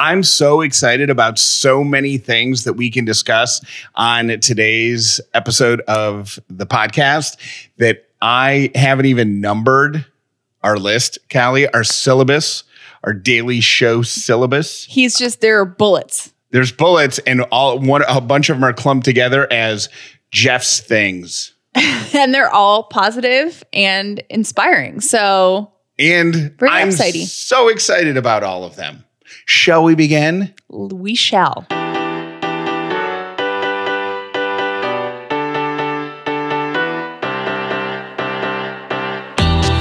I'm so excited about so many things that we can discuss on today's episode of the podcast that I haven't even numbered our list, Callie, our syllabus, our daily show syllabus. He's just there are bullets. There's bullets, and all one a bunch of them are clumped together as Jeff's things. and they're all positive and inspiring. So And I'm exciting. so excited about all of them. Shall we begin? we shall.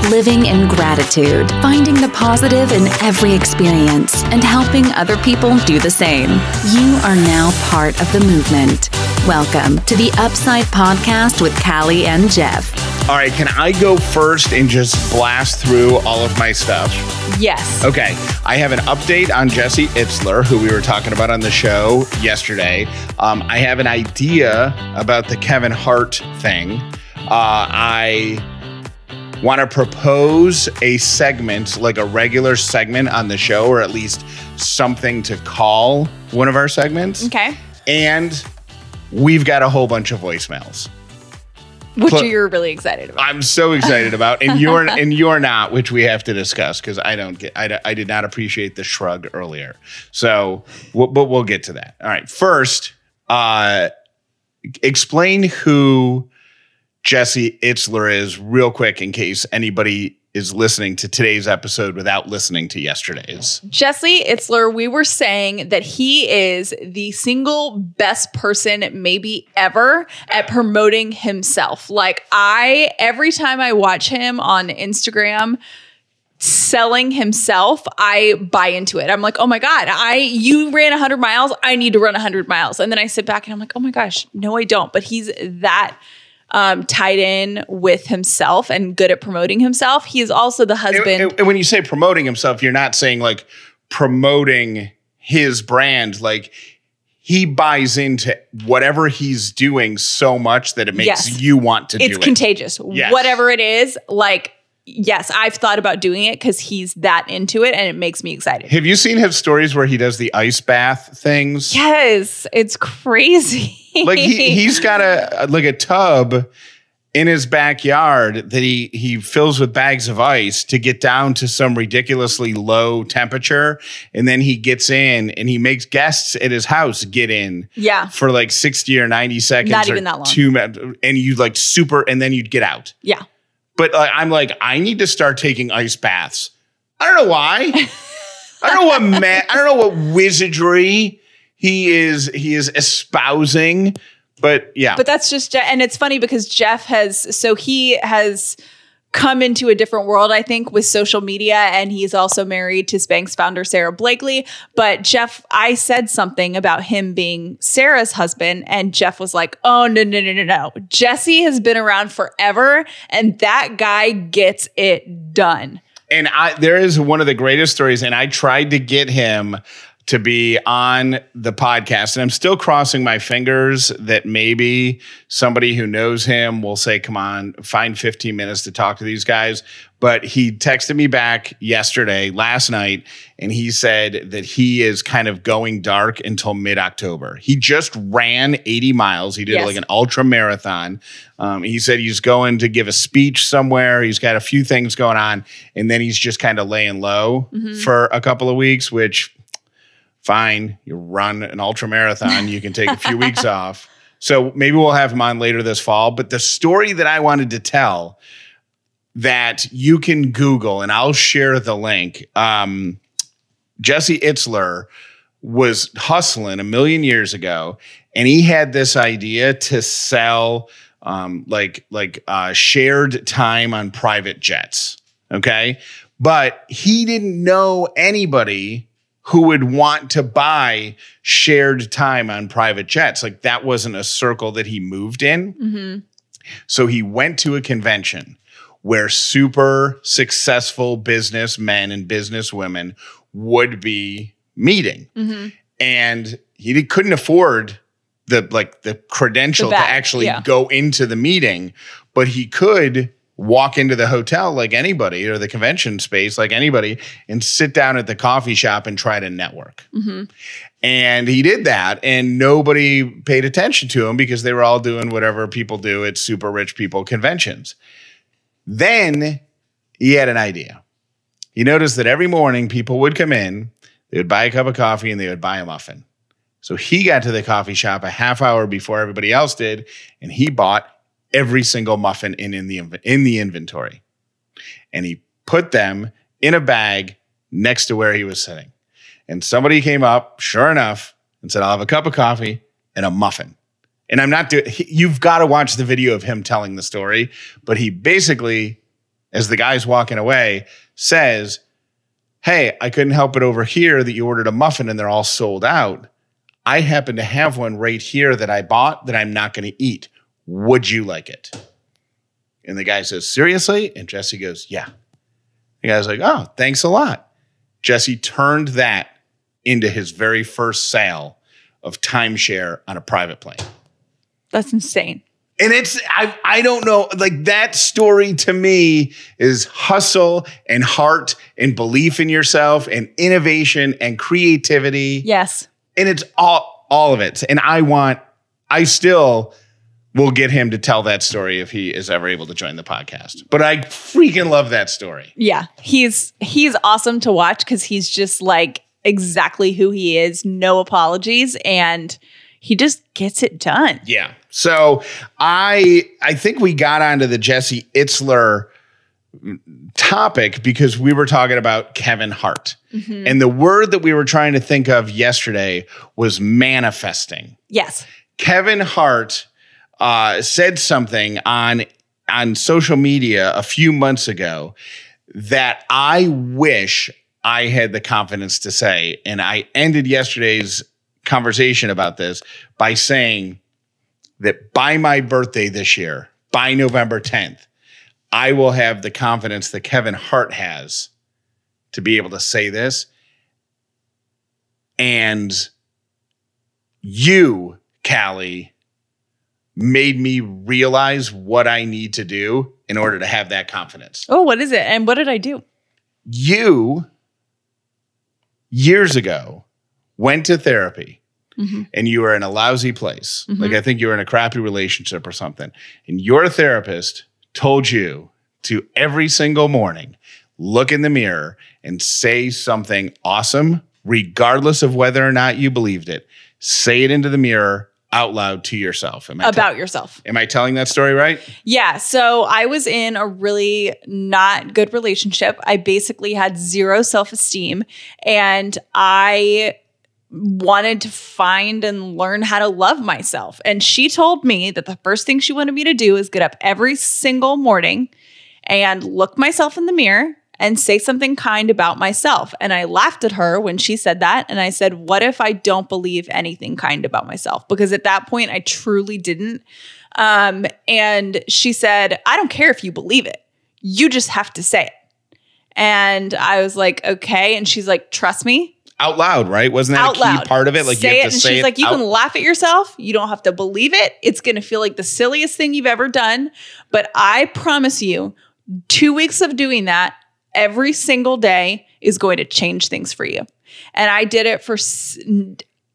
Living in gratitude, finding the positive in every experience, and helping other people do the same. You are now part of the movement. Welcome to the Upside Podcast with Callie and Jeff. All right, can I go first and just blast through all of my stuff? Yes. Okay, I have an update on Jesse Itzler, who we were talking about on the show yesterday. Um, I have an idea about the Kevin Hart thing. Uh, I want to propose a segment, like a regular segment on the show, or at least something to call one of our segments. Okay. And we've got a whole bunch of voicemails. Which Cl- you're really excited about. I'm so excited about, and you're and you're not, which we have to discuss because I don't get, I, I did not appreciate the shrug earlier. So, we'll, but we'll get to that. All right, first, uh, explain who Jesse Itzler is real quick in case anybody is listening to today's episode without listening to yesterday's. Jesse Itzler, we were saying that he is the single best person maybe ever at promoting himself. Like I every time I watch him on Instagram selling himself, I buy into it. I'm like, "Oh my god, I you ran 100 miles, I need to run 100 miles." And then I sit back and I'm like, "Oh my gosh, no I don't." But he's that um, tied in with himself and good at promoting himself. He is also the husband. and- and when you say promoting himself, you're not saying like promoting his brand. Like he buys into whatever he's doing so much that it makes Yes. you want to it's do it. contagious. Yes. Whatever it is, like yes, I've thought about doing it because he's that into it and it makes me excited. Have you seen his stories where he does the ice bath things? Yes, it's crazy. Like he he's got a like a tub in his backyard that he he fills with bags of ice to get down to some ridiculously low temperature and then he gets in and he makes guests at his house get in yeah, for like 60 or 90 seconds Not even that long. two and you like super and then you'd get out yeah. But uh, i'm like i need to start taking ice baths. I don't know why. I don't know what ma- i don't know what wizardry he is he is espousing but yeah. But that's just and it's funny because Jeff has so he has come into a different world I think with social media and he's also married to Spanx founder Sara Blakely. But Jeff I said something about him being Sara's husband and Jeff was like oh no no no no no. Jesse has been around forever and that guy gets it done. And I there is one of the greatest stories, and I tried to get him to be on the podcast, and I'm still crossing my fingers that maybe somebody who knows him will say, "Come on, find 15 minutes to talk to these guys." But he texted me back yesterday, last night, and he said that he is kind of going dark until mid October. He just ran 80 miles. He did Yes. like an ultra marathon. Um, he said he's going to give a speech somewhere. He's got a few things going on, and then he's just kind of laying low for a couple of weeks, which fine. You run an ultra marathon, you can take a few weeks off. So maybe we'll have him on later this fall. But the story that I wanted to tell that you can Google, and I'll share the link. Um, Jesse Itzler was hustling a million years ago, and he had this idea to sell um, like like uh, shared time on private jets. Okay, but he didn't know anybody who would want to buy shared time on private jets. Like that wasn't a circle that he moved in. Mm-hmm. So he went to a convention where super successful businessmen and businesswomen would be meeting. Mm-hmm. And he couldn't afford the like the credential The to actually yeah. go into the meeting, but he could walk into the hotel like anybody or the convention space like anybody and sit down at the coffee shop and try to network. Mm-hmm. And he did that, and nobody paid attention to him because they were all doing whatever people do at super rich people conventions. Then he had an idea. He noticed that every morning people would come in, they would buy a cup of coffee, and they would buy a muffin. So he got to the coffee shop a half hour before everybody else did, and he bought every single muffin in, in the in the inventory. And he put them in a bag next to where he was sitting. And somebody came up, sure enough, and said, I'll have a cup of coffee and a muffin. And I'm not doing, you've got to watch the video of him telling the story. But he basically, as the guy's walking away, says, Hey, I couldn't help it over here that you ordered a muffin and they're all sold out. I happen to have one right here that I bought that I'm not going to eat. Would you like it? And the guy says, Seriously? And Jesse goes, Yeah. The guy's like, Oh, thanks a lot. Jesse turned that into his very first sale of timeshare on a private plane. That's insane. And it's I I don't know like that story to me is hustle and heart and belief in yourself and innovation and creativity Yes. and it's all all of it. And I want I still will get him to tell that story if he is ever able to join the podcast. But I freaking love that story. Yeah. He's he's awesome to watch because he's just like exactly who he is, no apologies, and he just gets it done. Yeah. So I I think we got onto the Jesse Itzler topic because we were talking about Kevin Hart. Mm-hmm. And the word that we were trying to think of yesterday was manifesting. Yes. Kevin Hart uh, said something on on social media a few months ago that I wish I had the confidence to say, and I ended yesterday's conversation about this by saying that by my birthday this year, by November 10th, I will have the confidence that Kevin Hart has to be able to say this. And you, Callie, made me realize what I need to do in order to have that confidence. Oh, what is it? And what did I do? You, years ago, went to therapy mm-hmm. and you were in a lousy place. Mm-hmm. Like I think you were in a crappy relationship or something. And your therapist told you to every single morning look in the mirror and say something awesome, regardless of whether or not you believed it. Say it into the mirror out loud to yourself. Am I, About yourself. am I telling that story right? Yeah. So I was in a really not good relationship. I basically had zero self esteem and I wanted to find and learn how to love myself. And she told me that the first thing she wanted me to do is get up every single morning and look myself in the mirror and say something kind about myself. And I laughed at her when she said that. And I said, What if I don't believe anything kind about myself? Because at that point, I truly didn't. Um, and she said, I don't care if you believe it, you just have to say it. And I was like, Okay. And she's like, Trust me, Out loud, right? Wasn't that out a key loud. part of it? Like say you it, have to and say she's it like, you out- can laugh at yourself. You don't have to believe it. It's going to feel like the silliest thing you've ever done. But I promise you, two weeks of doing that every single day is going to change things for you. And I did it for s-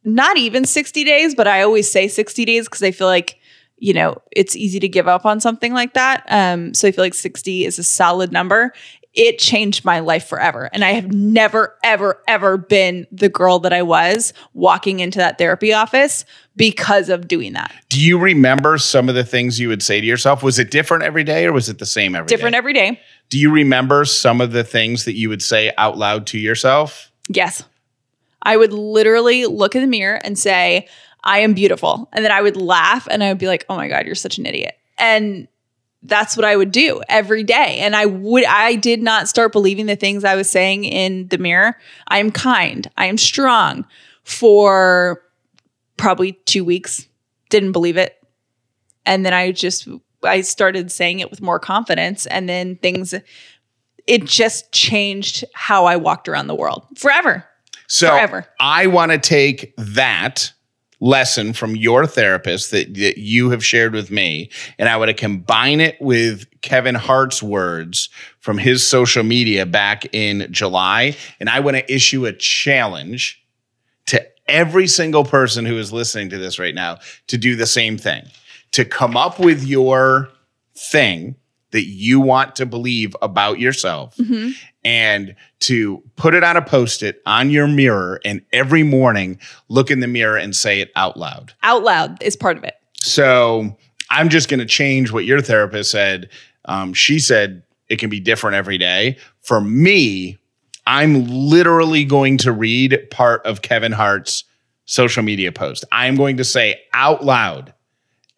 not even 60 days, but I always say 60 days because I feel like, you know, it's easy to give up on something like that. Um, so I feel like 60 is a solid number. It changed my life forever. And I have never, ever, ever been the girl that I was walking into that therapy office because of doing that. Do you remember some of the things you would say to yourself? Was it different every day or was it the same every day? Different every day. Do you remember some of the things that you would say out loud to yourself? Yes. I would literally look in the mirror and say, I am beautiful. And then I would laugh and I would be like, oh my God, you're such an idiot. And that's what I would do every day. And I would, I did not start believing the things I was saying in the mirror. I am kind. I am strong for probably two weeks. Didn't believe it. And then I just, I started saying it with more confidence. And then things, it just changed how I walked around the world forever. So Forever. I want to take that lesson from your therapist that, that you have shared with me, and I would combine it with Kevin Hart's words from his social media back in July, and I want to issue a challenge to every single person who is listening to this right now to do the same thing, to come up with your thing that you want to believe about yourself Mm-hmm. And to put it on a post it on your mirror and every morning look in the mirror and say it out loud. Out loud is part of it. So I'm just going to change what your therapist said. Um, she said it can be different every day. For me, I'm literally going to read part of Kevin Hart's social media post. I'm going to say out loud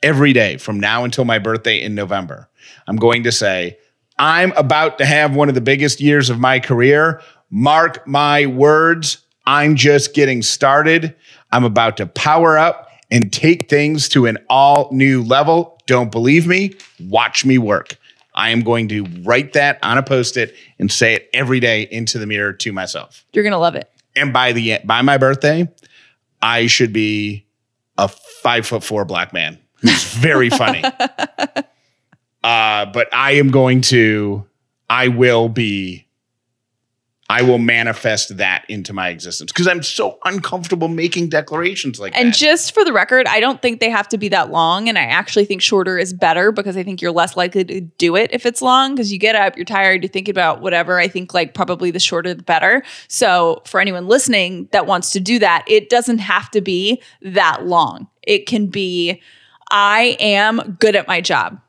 every day from now until my birthday in November. I'm going to say, I'm about to have one of the biggest years of my career. Mark my words. I'm just getting started. I'm about to power up and take things to an all new level. Don't believe me? Watch me work. I am going to write that on a post it and say it every day into the mirror to myself. You're going to love it. And by the by my birthday, I should be a five foot four black man who's very funny. uh, but I am going to, I will be, I will manifest that into my existence because I'm so uncomfortable making declarations like And that. And just for the record, I don't think they have to be that long. And I actually think shorter is better because I think you're less likely to do it if it's long because you get up, you're tired, you're thinking about whatever. I think like probably the shorter the better. So for anyone listening that wants to do that, it doesn't have to be that long. It can be, I am good at my job.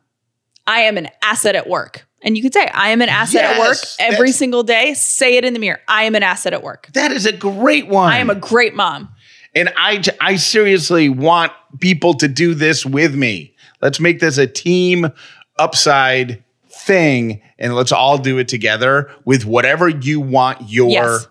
I am an asset at work. And you could say, I am an asset at work every single day. Say it in the mirror. I am an asset at work. that is a great one. I am a great mom. And I, I seriously want people to do this with me. Let's make this a team upside thing and let's all do it together with whatever you want your Yes.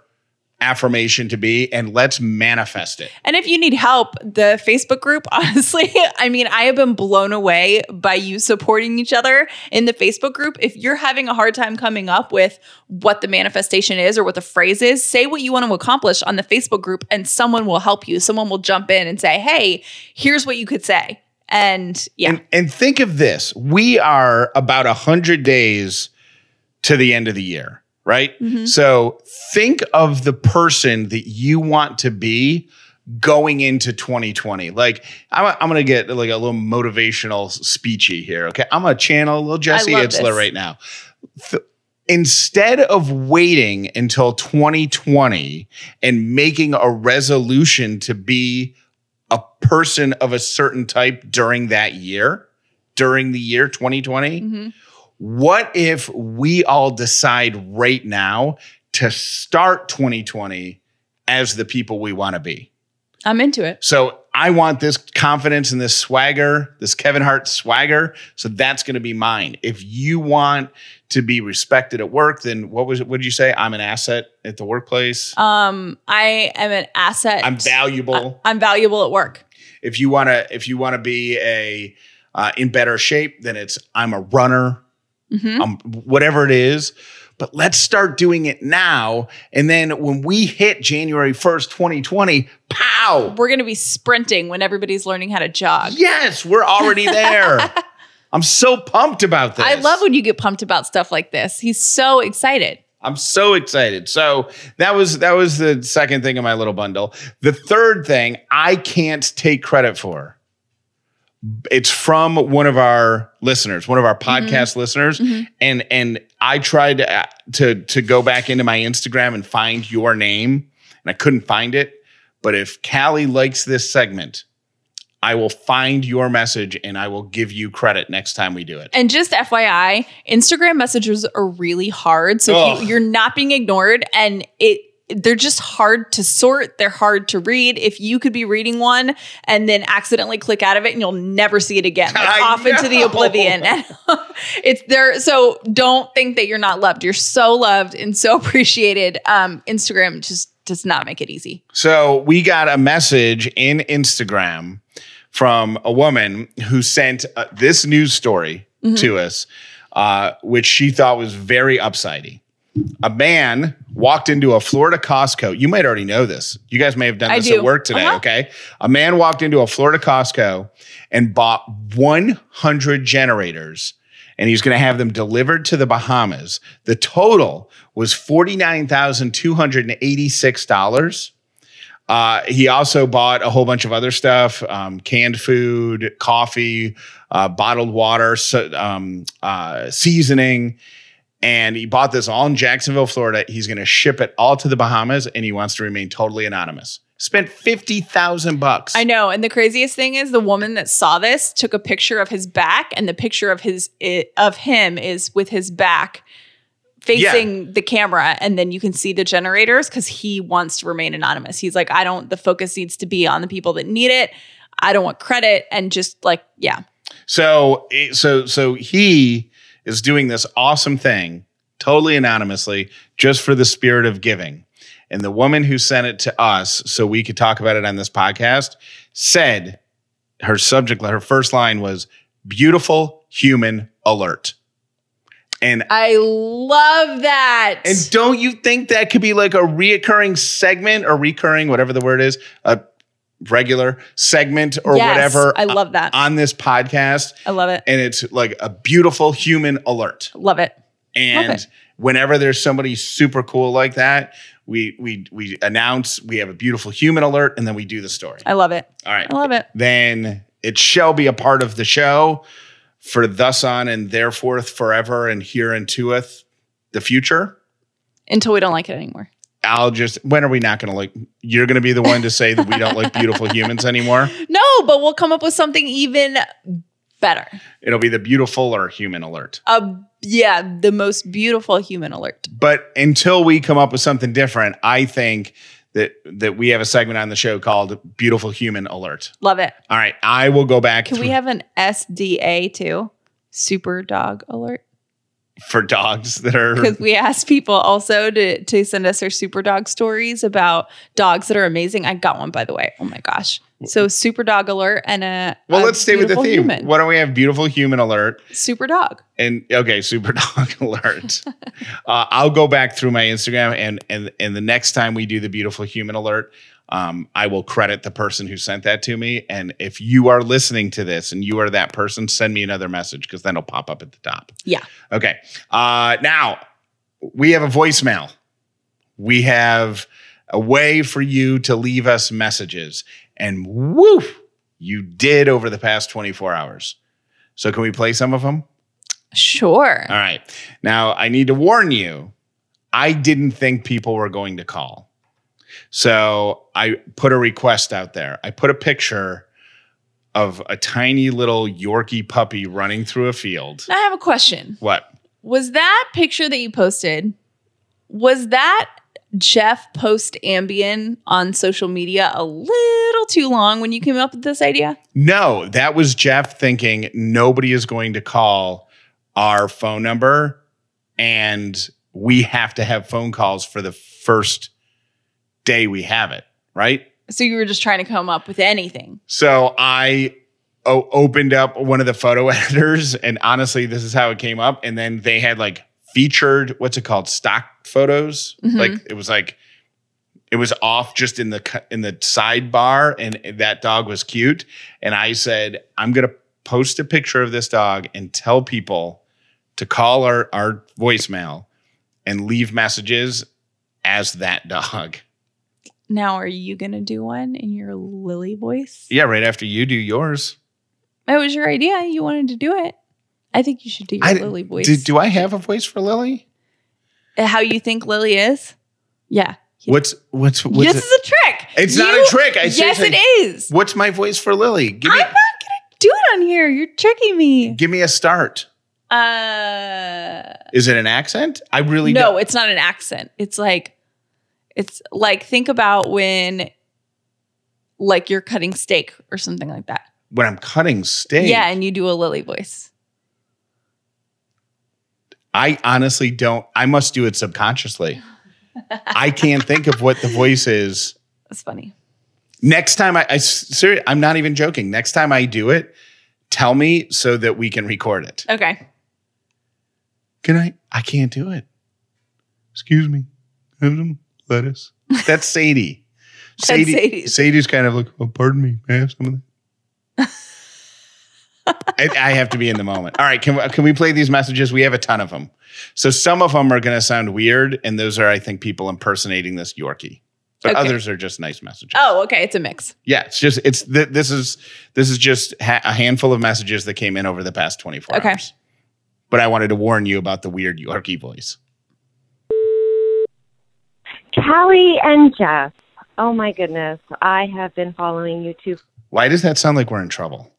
Affirmation to be and let's manifest it. And if you need help, the Facebook group, honestly, I mean, I have been blown away by you supporting each other in the Facebook group. If you're having a hard time coming up with what the manifestation is or what the phrase is, say what you want to accomplish on the Facebook group and someone will help you. Someone will jump in and say, hey, here's what you could say. And yeah, And, and think of this we are about 100 days to the end of the year, right? Mm-hmm. So think of the person that you want to be going into 2020. Like, I'm, I'm going to get like a little motivational speechy here. Okay. I'm going to channel a little Jesse Itzler this. right now. Th- instead of waiting until 2020 and making a resolution to be a person of a certain type during that year, during the year 2020, Mm-hmm. What if we all decide right now to start 2020 as the people we want to be? I'm into it. So I want this confidence and this swagger, this Kevin Hart swagger. So that's going to be mine. If you want to be respected at work, then what was it? What did you say? I'm an asset at the workplace. Um, I am an asset. I'm valuable. I'm valuable at work. if you want to, if you want to be a uh, in better shape, then it's I'm a runner. Mhm. um, whatever it is. But let's start doing it now. And then when we hit January 1st, 2020, pow! We're going to be sprinting when everybody's learning how to jog. Yes, we're already there. I'm so pumped about this. I love when you get pumped about stuff like this. He's so excited. I'm so excited. So that was that was the second thing in my little bundle. The third thing I can't take credit for. It's from one of our listeners, one of our podcast listeners, and and I tried to, uh, to to go back into my Instagram and find your name, and I couldn't find it. But if Callie likes this segment, I will find your message and I will give you credit next time we do it. And just FYI, Instagram messages are really hard. So you, you're not being ignored and it they're just hard to sort. They're hard to read. If you could be reading one and then accidentally click out of it and you'll never see it again, like off into the know. oblivion. it's there. So don't think that you're not loved. You're so loved and so appreciated. Um, Instagram just does not make it easy. So we got a message in Instagram from a woman who sent uh, this news story to us, uh, which she thought was very upsidey. A man walked into a Florida Costco. You might already know this. You guys may have done this do. at work today, Uh-huh. okay? A man walked into a Florida Costco and bought 100 generators and he's going to have them delivered to the Bahamas. The total was $49,286. Uh, he also bought a whole bunch of other stuff um, canned food, coffee, uh, bottled water, so, um, uh, seasoning. And he bought this all in Jacksonville, Florida. He's going to ship it all to the Bahamas and he wants to remain totally anonymous. Spent 50,000 bucks. I know. And the craziest thing is the woman that saw this took a picture of his back, and the picture of his i of him is with his back facing the camera, and then you can see the generators because he wants to remain anonymous. He's like, I don't. The focus needs to be on the people that need it. I don't want credit, and just like, yeah, So so so he is doing this awesome thing totally anonymously just for the spirit of giving. And the woman who sent it to us so we could talk about it on this podcast said her subject her first line was beautiful human alert. And I love that. and don't you think that could be like a reoccurring segment or recurring whatever the word is, a regular segment or Yes, whatever I love that. on this podcast I love it. and it's like a beautiful human alert. Love it. And it. whenever there's somebody super cool like that, we we we announce we have a beautiful human alert, and then we do the story. I love it. All right. I love it. Then it shall be a part of the show for thus on and thereforth forever and here and toeth the future. Until we don't like it anymore. I'll just when are we not gonna like you're gonna be the one to say that we don't like beautiful humans anymore? No, but we'll come up with something even better. It'll be the beautiful or human alert. Uh, yeah, the most beautiful human alert. But until we come up with something different, I think that that we have a segment on the show called Beautiful Human Alert. Love it. All right, I will go back Can we have an SDA too? Super dog alert. For dogs that are Because we asked people also to to send us their super dog stories about dogs that are amazing. I got one by the way. Oh my gosh. So super dog alert and a well. a let's stay with the theme. human. Why don't we have beautiful human alert super dog. and okay, super dog alert? uh, I'll go back through my Instagram and and and the next time we do the beautiful human alert, um, I will credit the person who sent that to me. And if you are listening to this and you are that person, send me another message because then it'll pop up at the top. Yeah. Okay. Uh, now we have a voicemail. We have a way for you to leave us messages, and woo, you did over the past 24 hours. So, can we play some of them? Sure. All right. Now, I need to warn you, I didn't think people were going to call. So, I put a request out there. I put a picture of a tiny little Yorkie puppy running through a field. Now I have a question. What? Was that picture that you posted? Was that Jeff post Ambien on social media a little too long when you came up with this idea? No, that was Jeff thinking nobody is going to call our phone number and we have to have phone calls for the first day we have it, right? So you were just trying to come up with anything. So I o- opened up one of the photo editors and honestly this is how it came up and then they had like featured what's it called stock photos Mhm. like it was like it was off just in the in the sidebar and that dog was cute and I said I'm going to post a picture of this dog and tell people to call our our voicemail and leave messages as that dog. Now, are you going to do one in your Lily voice? Yeah, right after you do yours. That was your idea. You wanted to do it. I think you should do your I- Lily voice. Do, do I have a voice for Lily? How you think Lily is? Yeah. What's what's what's this it- is a trick. It's not a trick. I yes, it is. what's my voice for Lily? Give I'm me not gonna do it on here. You're tricking me. give me a start. Uh, Is it an accent? I really no, don't. it's not an accent. It's like, it's like think about when, like you're cutting steak or something like that. When I'm cutting steak, Yeah, and you do a Lily voice. I honestly don't. I must do it subconsciously. I can't think of what the voice is. That's funny. Next time, I, I I'm not even joking. Next time I do it, tell me so that we can record it. Okay. Can I? I can't do it. Excuse me. Lettuce. That's Sadie. That's Sadie Sadie. Sadie's kind of like, oh, pardon me. May I have some of that? I, I have to be in the moment. All right, can we, can we play these messages? We have a ton of them. So some of them are going to sound weird, and those are, I think, people impersonating this Yorkie. But Okay. others are just nice messages. Oh, okay. It's a mix. Yeah, it's just it's th- this is this is just ha- a handful of messages that came in over the past 24 Okay. hours. But I wanted to warn you about the weird Yorkie voice. Callie and Jeff. Oh my goodness. I have been following you two. Why does that sound like we're in trouble?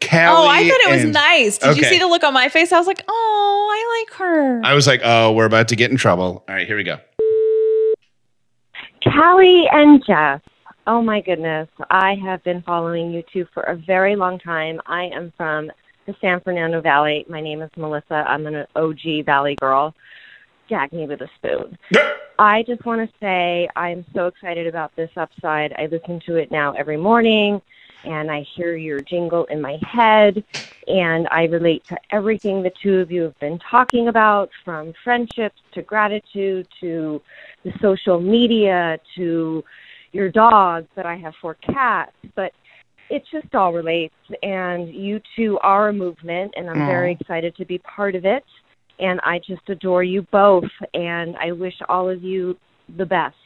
Callie oh, I thought it was and- nice. Did you see the look on my face? I was like, oh, I like her. I was like, oh, we're about to get in trouble. All right, here we go. Callie and Jeff. Oh my goodness. I have been following you two for a very long time. I am from the San Fernando Valley. My name is Melissa. I'm an OG Valley girl. Gag me with a spoon. I just want to say I'm so excited about this upside. I listen to it now every morning and I hear your jingle in my head and I relate to everything the two of you have been talking about from friendships to gratitude to the social media to your dogs that I have four cats but it just all relates and you two are a movement and I'm very excited to be part of it and I just adore you both and I wish all of you the best.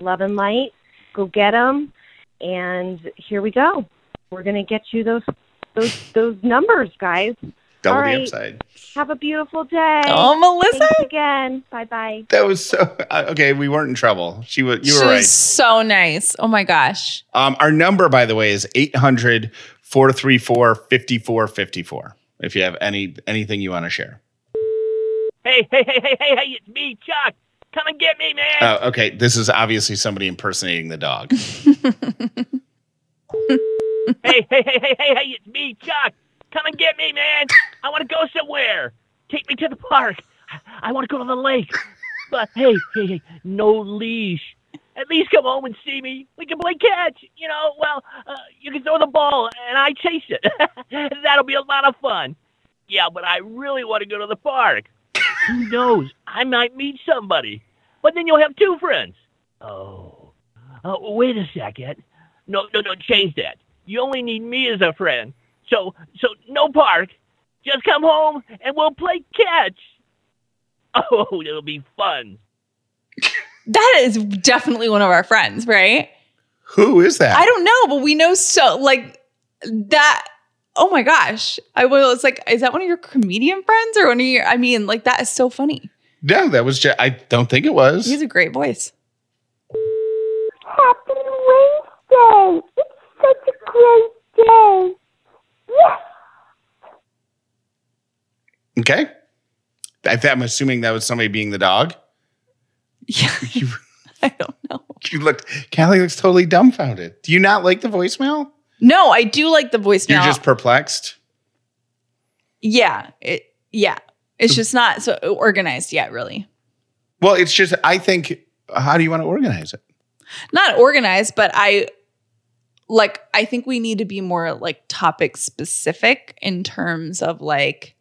Love and light. Go get them and here we go. We're going to get you those those those numbers, guys. Double All the right. upside. Have a beautiful day. oh, Melissa. Thanks again. Bye-bye. That was so uh, okay. We weren't in trouble. She was. You she were was right. so nice. Oh my gosh. Um, our number, by the way, is 800 434 5454. If you have any anything you want to share. Hey, hey, hey, hey, hey, hey, it's me, Chuck. Come and get me, man. Oh, okay. This is obviously somebody impersonating the dog. hey, hey, hey, hey, hey, hey, it's me, Chuck. Come and get me, man. I want to go somewhere. Take me to the park. I want to go to the lake. But hey, hey, hey, no leash. At least come home and see me. We can play catch. You know, well, uh, you can throw the ball and I chase it. That'll be a lot of fun. Yeah, but I really want to go to the park. Who knows? I might meet somebody. But then you'll have two friends. Oh. Uh, wait a second. No, no, no, change that. You only need me as a friend. So, so no park. Just come home and we'll play catch. Oh, it'll be fun. That is definitely one of our friends, right? Who is that? I don't know, but we know so like that. Oh my gosh. I was like, is that one of your comedian friends or one of your, I mean, like that is so funny. No, that was just. I don't think it was. He has a great voice. Happy Wednesday. It's such a great day. Yes. Okay. I, I'm assuming that was somebody being the dog. Yeah. You, I don't know. you looked. Callie looks totally dumbfounded. Do you not like the voicemail? No, I do like the voicemail. You're just perplexed. yeah. It, yeah. It's just not so organized yet, really. Well, it's just. I think. How do you want to organize it? Not organized, but I like, I think we need to be more like topic specific in terms of like,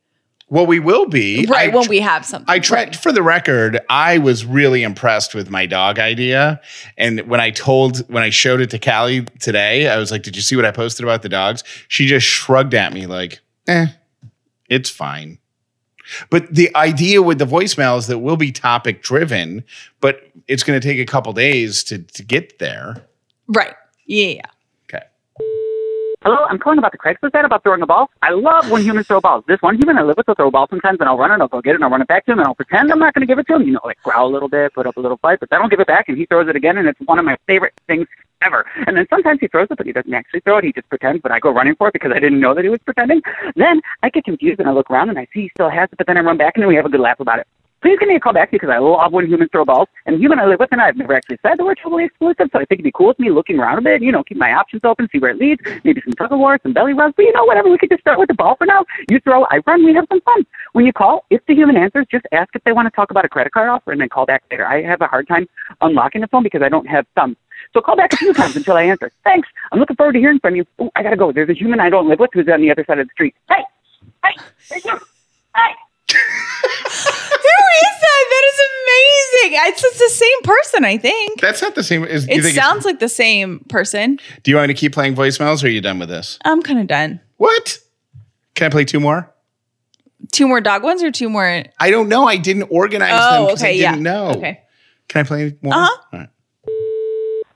Well, we will be. right I when we have something. I tried for the record. I was really impressed with my dog idea, and when I told when I showed it to Callie today, I was like, "Did you see what I posted about the dogs?" She just shrugged at me like, "Eh, it's fine." But the idea with the voicemail is that we'll be topic driven, but it's going to take a couple days to to get there. Right. Yeah. Hello, I'm calling about the Craigslist ad about throwing a ball. I love when humans throw balls. This one human I live with will throw a ball sometimes, and I'll run and I'll go get it, and I'll run it back to him, and I'll pretend I'm not going to give it to him. You know, like growl a little bit, put up a little fight, but then I'll give it back, and he throws it again, and it's one of my favorite things ever. And then sometimes he throws it, but he doesn't actually throw it. He just pretends, but I go running for it because I didn't know that he was pretending. Then I get confused, and I look around, and I see he still has it, but then I run back, and then we have a good laugh about it. Please give me a call back because I love when humans throw balls. And human I live with and I have never actually said that we're totally exclusive, so I think it'd be cool with me looking around a bit, you know, keep my options open, see where it leads, maybe some tug of war, some belly rubs, but you know, whatever, we could just start with the ball for now. You throw, I run, we have some fun. When you call, if the human answers, just ask if they want to talk about a credit card offer and then call back later. I have a hard time unlocking the phone because I don't have thumbs. So call back a few times until I answer. Thanks. I'm looking forward to hearing from you. Ooh, I gotta go. There's a human I don't live with who's on the other side of the street. Hey! Hey! Hey! you. Hey! Who is that? That is interesting. It's, it's the same person, I think. That's not the same. Is, It think sounds like the same person. Do you want me to keep playing voicemails or are you done with this? I'm kind of done. What? Can I play two more? Two more dog ones or two more? I don't know. I didn't organize them Oh, 'cause I okay, yeah. didn't know. Okay. Can I play more? Uh-huh. All right.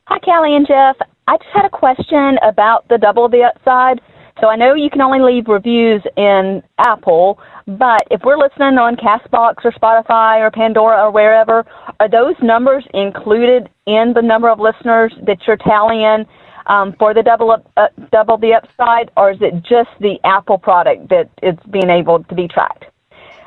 Hi, Callie and Jeff. I just had a question about the double the upside. So I know you can only leave reviews in Apple, but if we're listening on Castbox or Spotify or Pandora or wherever, are those numbers included in the number of listeners that you're tallying um, for the double up, uh, double the upside, or is it just the Apple product that is being able to be tracked?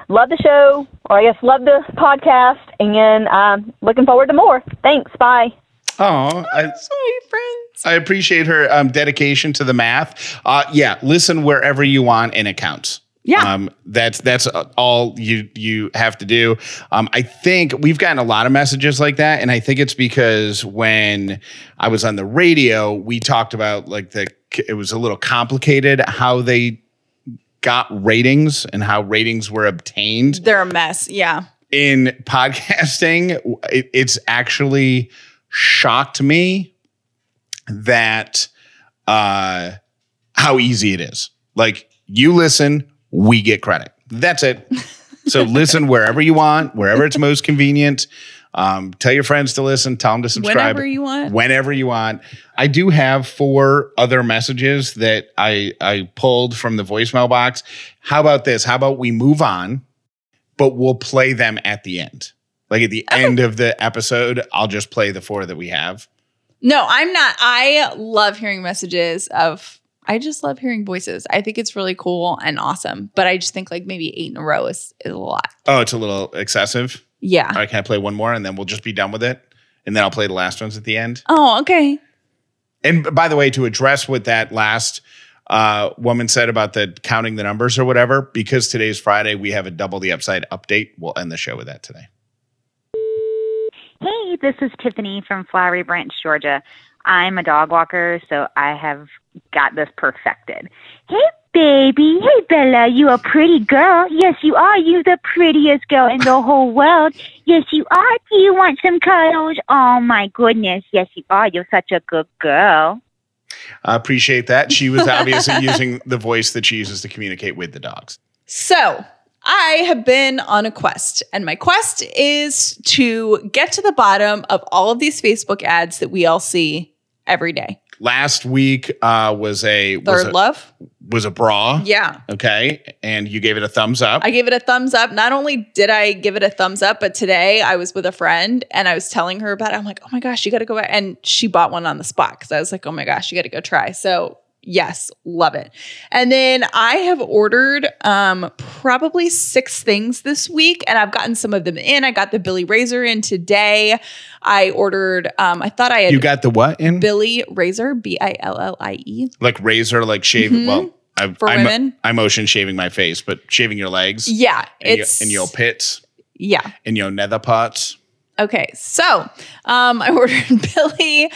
Love the show, or I guess love the podcast, and um, looking forward to more. Thanks. Bye. Oh, I, Sorry, friends. I appreciate her um, dedication to the math. Uh, yeah, listen wherever you want and it counts. Yeah. Um, that's that's all you you have to do. Um, I think we've gotten a lot of messages like that, and I think it's because when I was on the radio, we talked about like the it was a little complicated how they got ratings and how ratings were obtained They're a mess. Yeah. in podcasting, it, it's actually shocked me that uh, how easy it is. Like you listen, we get credit. That's it. So listen wherever you want, wherever it's most convenient. Um, tell your friends to listen. Tell them to subscribe Whenever you want. Whenever you want. I do have four other messages that I I pulled from the voicemail box. How about this? How about we move on, but we'll play them at the end. Like at the end of the episode, I'll just play the four that we have. No, I'm not. I love hearing messages of. I just love hearing voices. I think it's really cool and awesome. But I just think like maybe eight in a row is, is a lot. Oh, it's a little excessive. Yeah. All right, can I play one more and then we'll just be done with it? And then I'll play the last ones at the end. Oh, okay. And by the way, to address what that last uh, woman said about the counting the numbers or whatever, because today's Friday, we have a double the upside update. We'll end the show with that today. Hey, this is Tiffany from Flowery Branch, Georgia. I'm a dog walker, so I have got this perfected. Hey, baby. Hey, Bella. You a pretty girl. Yes, you are. You the prettiest girl in the whole world. Yes, you are. Do you want some cuddles? Oh, my goodness. Yes, you are. You're such a good girl. I appreciate that. She was obviously using the voice that she uses to communicate with the dogs. So I have been on a quest, and my quest is to get to the bottom of all of these Facebook ads that we all see every day. Last week uh, was a was Third a, love. was a bra. Yeah. Okay, and you gave it a thumbs up. I gave it a thumbs up. Not only did I give it a thumbs up, but today I was with a friend and I was telling her about it. I'm like, oh my gosh, you got to go. And she bought one on the spot because I was like, oh my gosh, you got to go try. So, yes, love it. And then I have ordered um, probably six things this week and I've gotten some of them in. I got the Billie Razor in today. I ordered, um, I thought I had you got the what in? Billie Razor, B I L L I E. like razor, like shaving. Well, I, For I'm, women? I'm motion shaving my face, but shaving your legs. Yeah, and, it's your, and your pits yeah. and your nether parts. Okay, so um, I ordered Billie. Uh,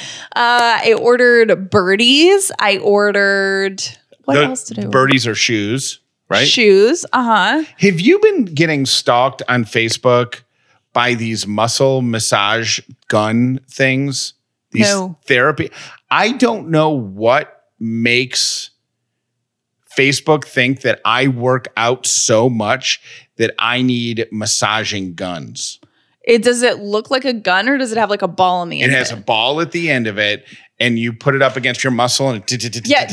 I ordered birdies. I ordered what The else did I order? Birdies are shoes, right? Shoes. Uh huh. Have you been getting stalked on Facebook by these muscle massage gun things? These No. therapy. I don't know what makes Facebook think that I work out so much that I need massaging guns. It does it look like a gun or does it have like a ball in the end? It has a ball at the end of it, and you put it up against your muscle, and it yeah,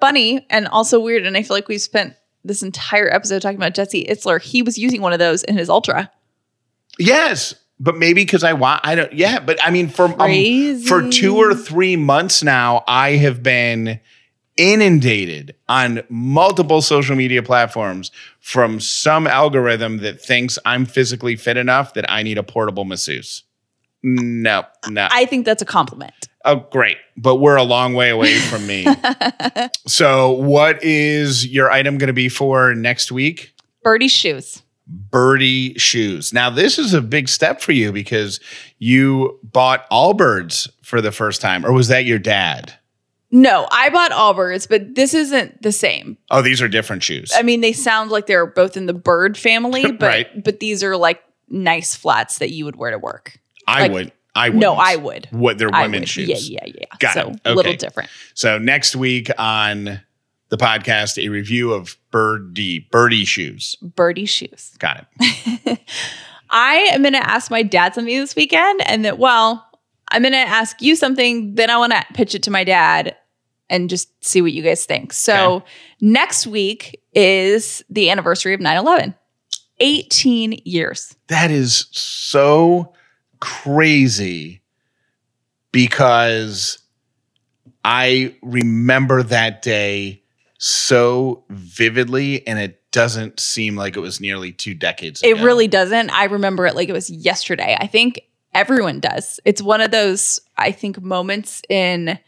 funny and also weird. And I feel like we spent this entire episode talking about Jesse Itzler. He was using one of those in his Ultra. Yes, but maybe because I want I don't. Yeah, but I mean for um, for two or three months now, I have been inundated on multiple social media platforms from some algorithm that thinks I'm physically fit enough that I need a portable masseuse. No, no. I think that's a compliment. oh, great, but we're a long way away from me. so, what is your item going to be for next week? Birdie shoes. birdie shoes. Now, this is a big step for you because you bought Allbirds for the first time, or was that your dad? No, I bought Allbirds, but this isn't the same. Oh, these are different shoes. I mean, they sound like they're both in the bird family, but Right. but these are like nice flats that you would wear to work. I Like, would. I would. No, I would. What they're women's shoes. Yeah, yeah, yeah. Got so it. a little different. So next week on the podcast, a review of Birdie Birdie shoes. Birdie shoes. Got it. I am going to ask my dad something this weekend, and that, well, I'm going to ask you something. Then I want to pitch it to my dad and just see what you guys think. So, Okay. next week is the anniversary of 9 11. 18 years. That is so crazy because I remember that day so vividly, and it doesn't seem like it was nearly two decades It really doesn't. I remember it like it was yesterday. I think everyone does. It's one of those, I think, moments in,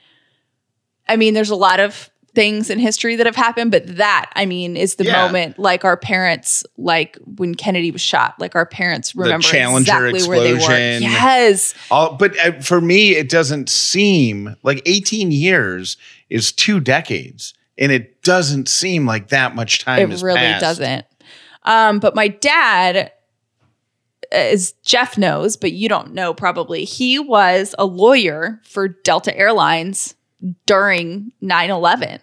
I mean, there's a lot of things in history that have happened, but that, I mean, is the Yeah. moment like our parents, like when Kennedy was shot, like our parents remember Challenger exactly where they were. Yes. All, but uh, for me, it doesn't seem like 18 years is two decades, and it doesn't seem like that much time. it has really passed. doesn't. Um, but my dad, as Jeff knows, but you don't know probably, he was a lawyer for Delta Airlines during 9 11.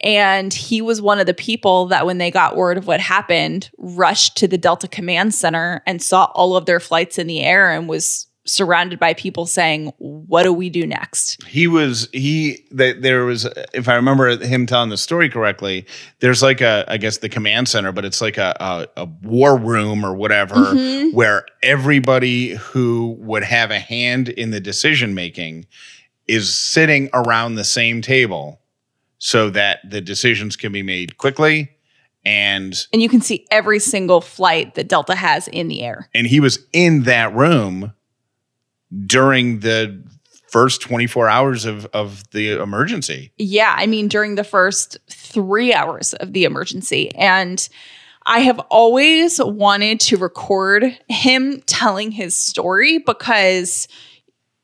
And he was one of the people that, when they got word of what happened, rushed to the Delta Command Center and saw all of their flights in the air and was surrounded by people saying, What do we do next? He was he that there was if I remember him telling the story correctly. There's like a I guess the command center, but it's like a a, a war room or whatever Mhm. where everybody who would have a hand in the decision making is sitting around the same table so that the decisions can be made quickly and And you can see every single flight that Delta has in the air. and he was in that room during the first 24 hours of of the emergency Yeah, I mean, during the first three hours of the emergency. And I have always wanted to record him telling his story because,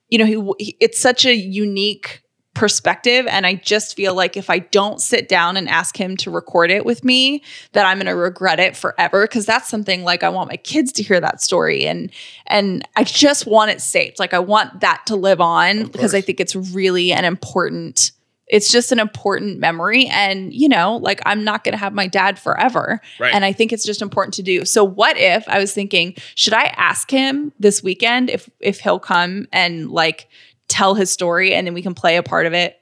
you know, he, he- it's such a unique perspective. And I just feel like if I don't sit down and ask him to record it with me, that I'm going to regret it forever. Cause that's something like I want my kids to hear that story. And, and I just want it saved. Like I want that to live on because I think it's really an important it's just an important memory and you know like i'm not going to have my dad forever Right. and i think it's just important to do so what if i was thinking should i ask him this weekend if if he'll come and like tell his story and then we can play a part of it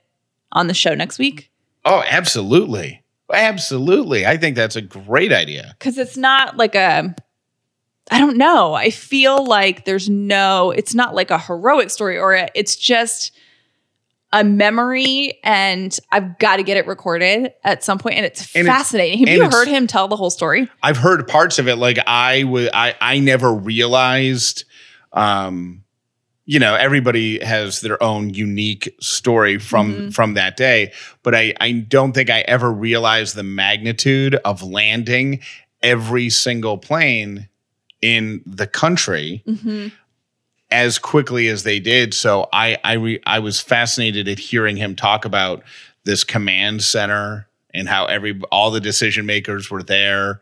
on the show next week Oh, absolutely. Absolutely. I think that's a great idea. because it's not like a i don't know i feel like there's no it's not like a heroic story or a, it's just a memory and i've got to get it recorded at some point and it's And it's- fascinating have you heard him tell the whole story I've heard parts of it like I would I I never realized um you know everybody has their own unique story from Mhm. from that day but I I don't think I ever realized the magnitude of landing every single plane in the country hmm as quickly as they did. So I I re, I was fascinated at hearing him talk about this command center and how every all the decision makers were there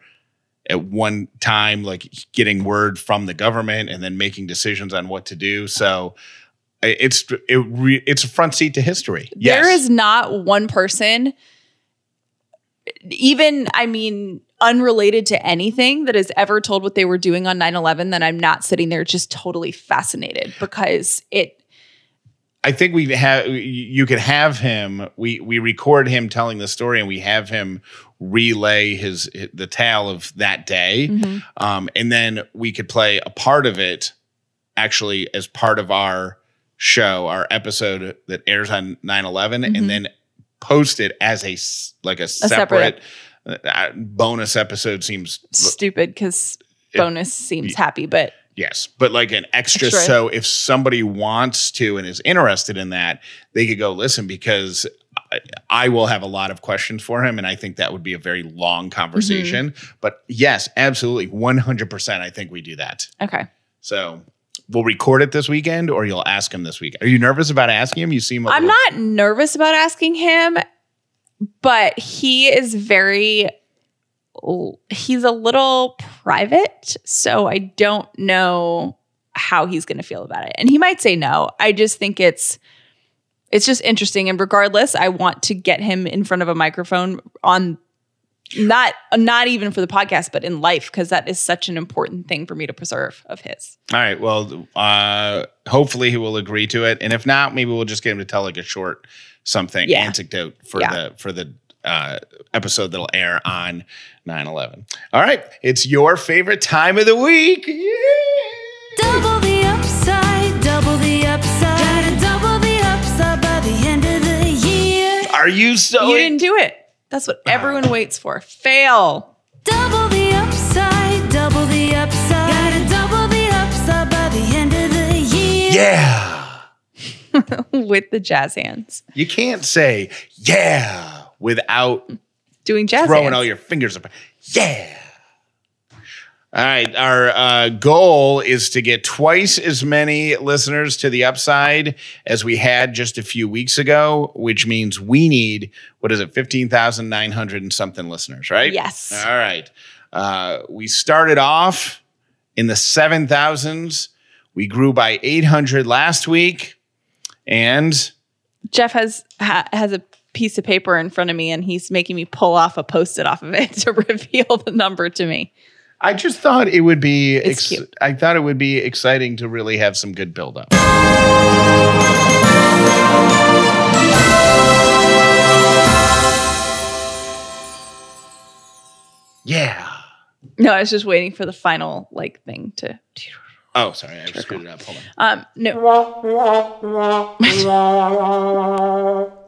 at one time, like getting word from the government and then making decisions on what to do. So it's it re, it's a front seat to history. Yes. There is not one person, even, I mean, unrelated to anything, that has ever told what they were doing on 9 11 that I'm not sitting there just totally fascinated because it, I think we have you could have him. We we record him telling the story, and we have him relay his the tale of that day, Mhm. um, and then we could play a part of it actually as part of our show, our episode that airs on 9-11, Mhm. and then post it as a like a, separate- separate, uh, bonus episode. Seems stupid because bonus seems happy, but Yes, but like an extra, Extra. So if somebody wants to and is interested in that, they could go listen because I, will have a lot of questions for him, and I think that would be a very long conversation. Mm-hmm. But yes, absolutely, one hundred percent. I think we do that. okay. So we'll record it this weekend, or you'll ask him this week. Are you nervous about asking him? You seem. i I'm not nervous about asking him, but he is very he's a little private, so I don't know how he's going to feel about it. And he might say no. I just think it's it's just interesting and regardless, I want to get him in front of a microphone on not not even for the podcast but in life because that is such an important thing for me to preserve of his. All right. Well, uh hopefully he will agree to it and if not, maybe we'll just get him to tell like a short something Yeah. anecdote for Yeah. the for the uh episode that'll air on 9/11. All right. It's your favorite time of the week. Yeah. Double the upside, double the upside. Gotta double the upside by the end of the year. Are you so you didn't do it. That's what everyone waits for. Fail. Double the upside, double the upside. Gotta double the upside by the end of the year. Yeah. with the jazz hands. You can't say yeah without Doing jazz throwing hands. all your fingers up. Yeah. All right. Our uh, goal is to get twice as many listeners to the upside as we had just a few weeks ago, which means we need, what is it, 15,900 and something listeners, right? Yes. All right. Uh, we started off in the 7,000s. We grew by 800 last week. And Jeff has ha, has a piece of paper in front of me and he's making me pull off a post-it off of it to reveal the number to me. I just thought it would be. It's cute. I thought it would be exciting to really have some good buildup. Yeah. No, I was just waiting for the final like thing to Oh, sorry, I screwed it up. Hold on. um no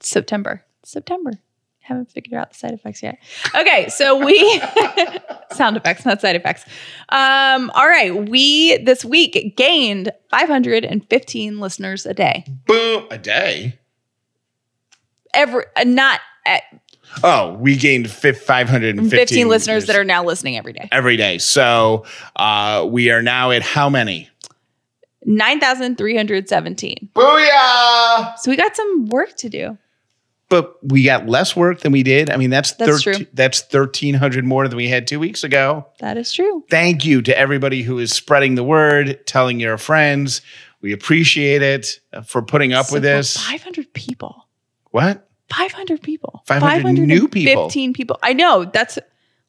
September. September. Haven't figured out the side effects yet. Okay, so we sound effects, not side effects. Um, all right, we this week gained 515 listeners a day. Boom, a day. Every uh, not at Oh, we gained fif- 515 15 listeners that are now listening every day. every day. So uh, we are now at how many? 9,317. Booyah! So we got some work to do. But we got less work than we did. I mean, that's That's 13 true. that's 1,300 more than we had two weeks ago. That is true. thank you to everybody who is spreading the word, telling your friends. We appreciate it uh, for putting up with this. 500 people. What? 500 people. 500 new people. 15 people. I know. That's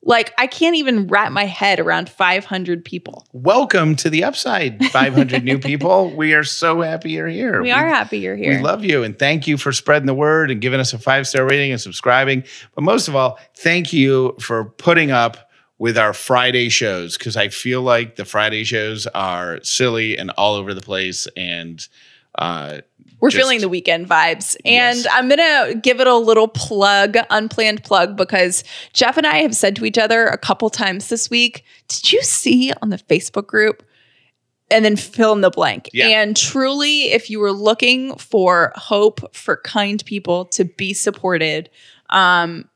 like, I can't even wrap my head around 500 people. Welcome to the upside, 500 new people. We are so happy you're here. We are happy you're here. We love you and thank you for spreading the word and giving us a five star rating and subscribing. But most of all, thank you for putting up with our Friday shows because I feel like the Friday shows are silly and all over the place. And uh, We're just- feeling the weekend vibes. And Yes. I'm going to give it a little plug, unplanned plug, because Jeff and I have said to each other a couple times this week, Did you see on the Facebook group? And then fill in the blank. Yeah. And truly, if you were looking for hope for kind people to be supported, um,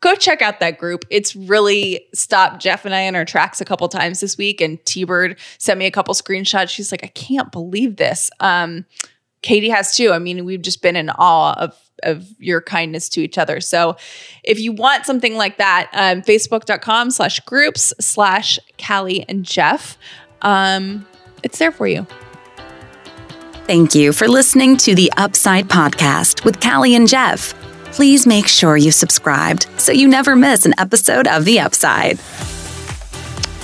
go check out that group. It's really stopped Jeff and I in our tracks a couple times this week. And T Bird sent me a couple screenshots. She's like, I can't believe this. Um, Katie has too. I mean, we've just been in awe of of your kindness to each other. So if you want something like that, um, facebook.com slash groups slash Callie and Jeff. Um, it's there for you. Thank you for listening to the Upside Podcast with Callie and Jeff. Please make sure you subscribed so you never miss an episode of The Upside.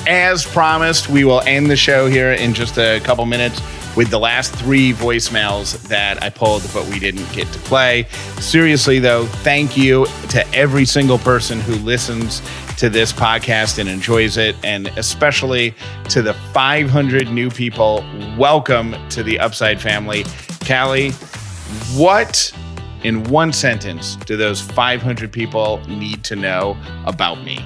as promised, we will end the show here in just a couple minutes with the last three voicemails that I pulled, but we didn't get to play. Seriously, though, thank you to every single person who listens to this podcast and enjoys it, and especially to the 500 new people. Welcome to the Upside family. Callie, what in one sentence do those 500 people need to know about me?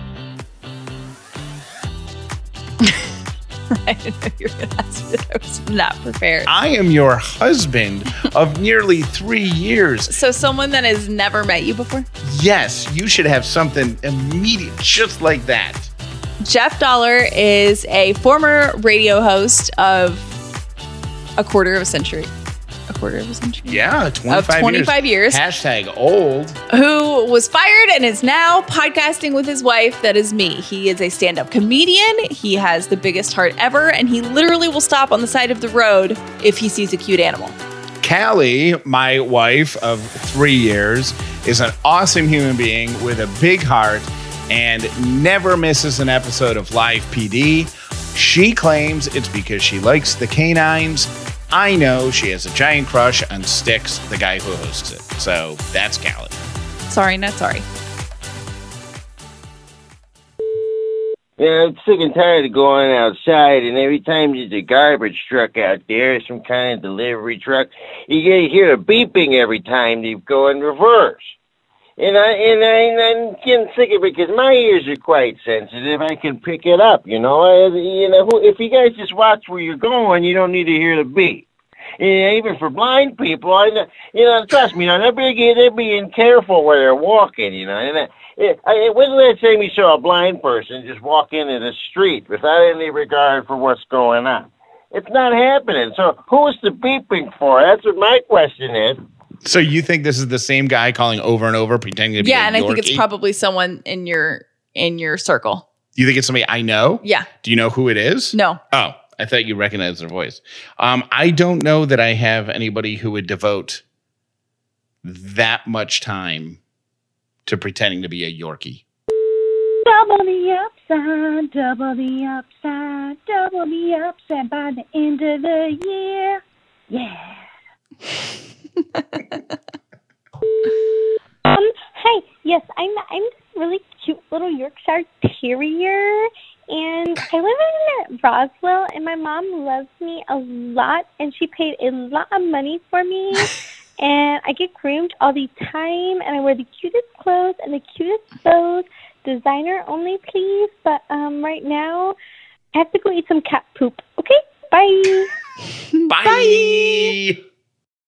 I didn't know you were going to ask me that. I was not prepared. I am your husband of nearly three years. So someone that has never met you before? Yes, you should have something immediate, just like that. Jeff Dauler is a former radio host of a quarter of a century. A quarter of a century. Yeah, 25, 25 years. Hashtag old. who was fired and is now podcasting with his wife. That is me. He is a stand up comedian. He has the biggest heart ever, and he literally will stop on the side of the road if he sees a cute animal. Callie, my wife of three years, is an awesome human being with a big heart and never misses an episode of Live PD. She claims it's because she likes the canines. I know she has a giant crush on Sticks, the guy who hosts it. So that's Callie. Sorry, not sorry. Yeah, I'm sick and tired of going outside, and every time there's a garbage truck out there, some kind of delivery truck, you get to hear a beeping every time they go in reverse. And I and I and I'm getting sick of it because my ears are quite sensitive. I can pick it up, you know. I, you know, if you guys just watch where you're going, you don't need to hear the beep. And even for blind people, I you know, trust me, you know, they're being they're being careful where they're walking, you know. And I, I, when's the last time you saw a blind person just walk into the street without any regard for what's going on? It's not happening. So who's the beeping for? That's what my question is. So you think this is the same guy calling over and over, pretending to be Yeah, a and I think it's probably someone in your in your circle. You think it's somebody I know? Yeah. Do you know who it is? No. Oh, I thought you recognized their voice. Um, I don't know that I have anybody who would devote that much time to pretending to be a Yorkie. Double the upside, double the upside, double the upside by the end of the year. Yeah. um, hey, yes, I'm I'm this really cute little Yorkshire Terrier, and I live in Roswell, and my mom loves me a lot, and she paid a lot of money for me. And I get groomed all the time, and I wear the cutest clothes and the cutest bows. Designer only, please. But um, right now, I have to go eat some cat poop. Okay, bye. Bye.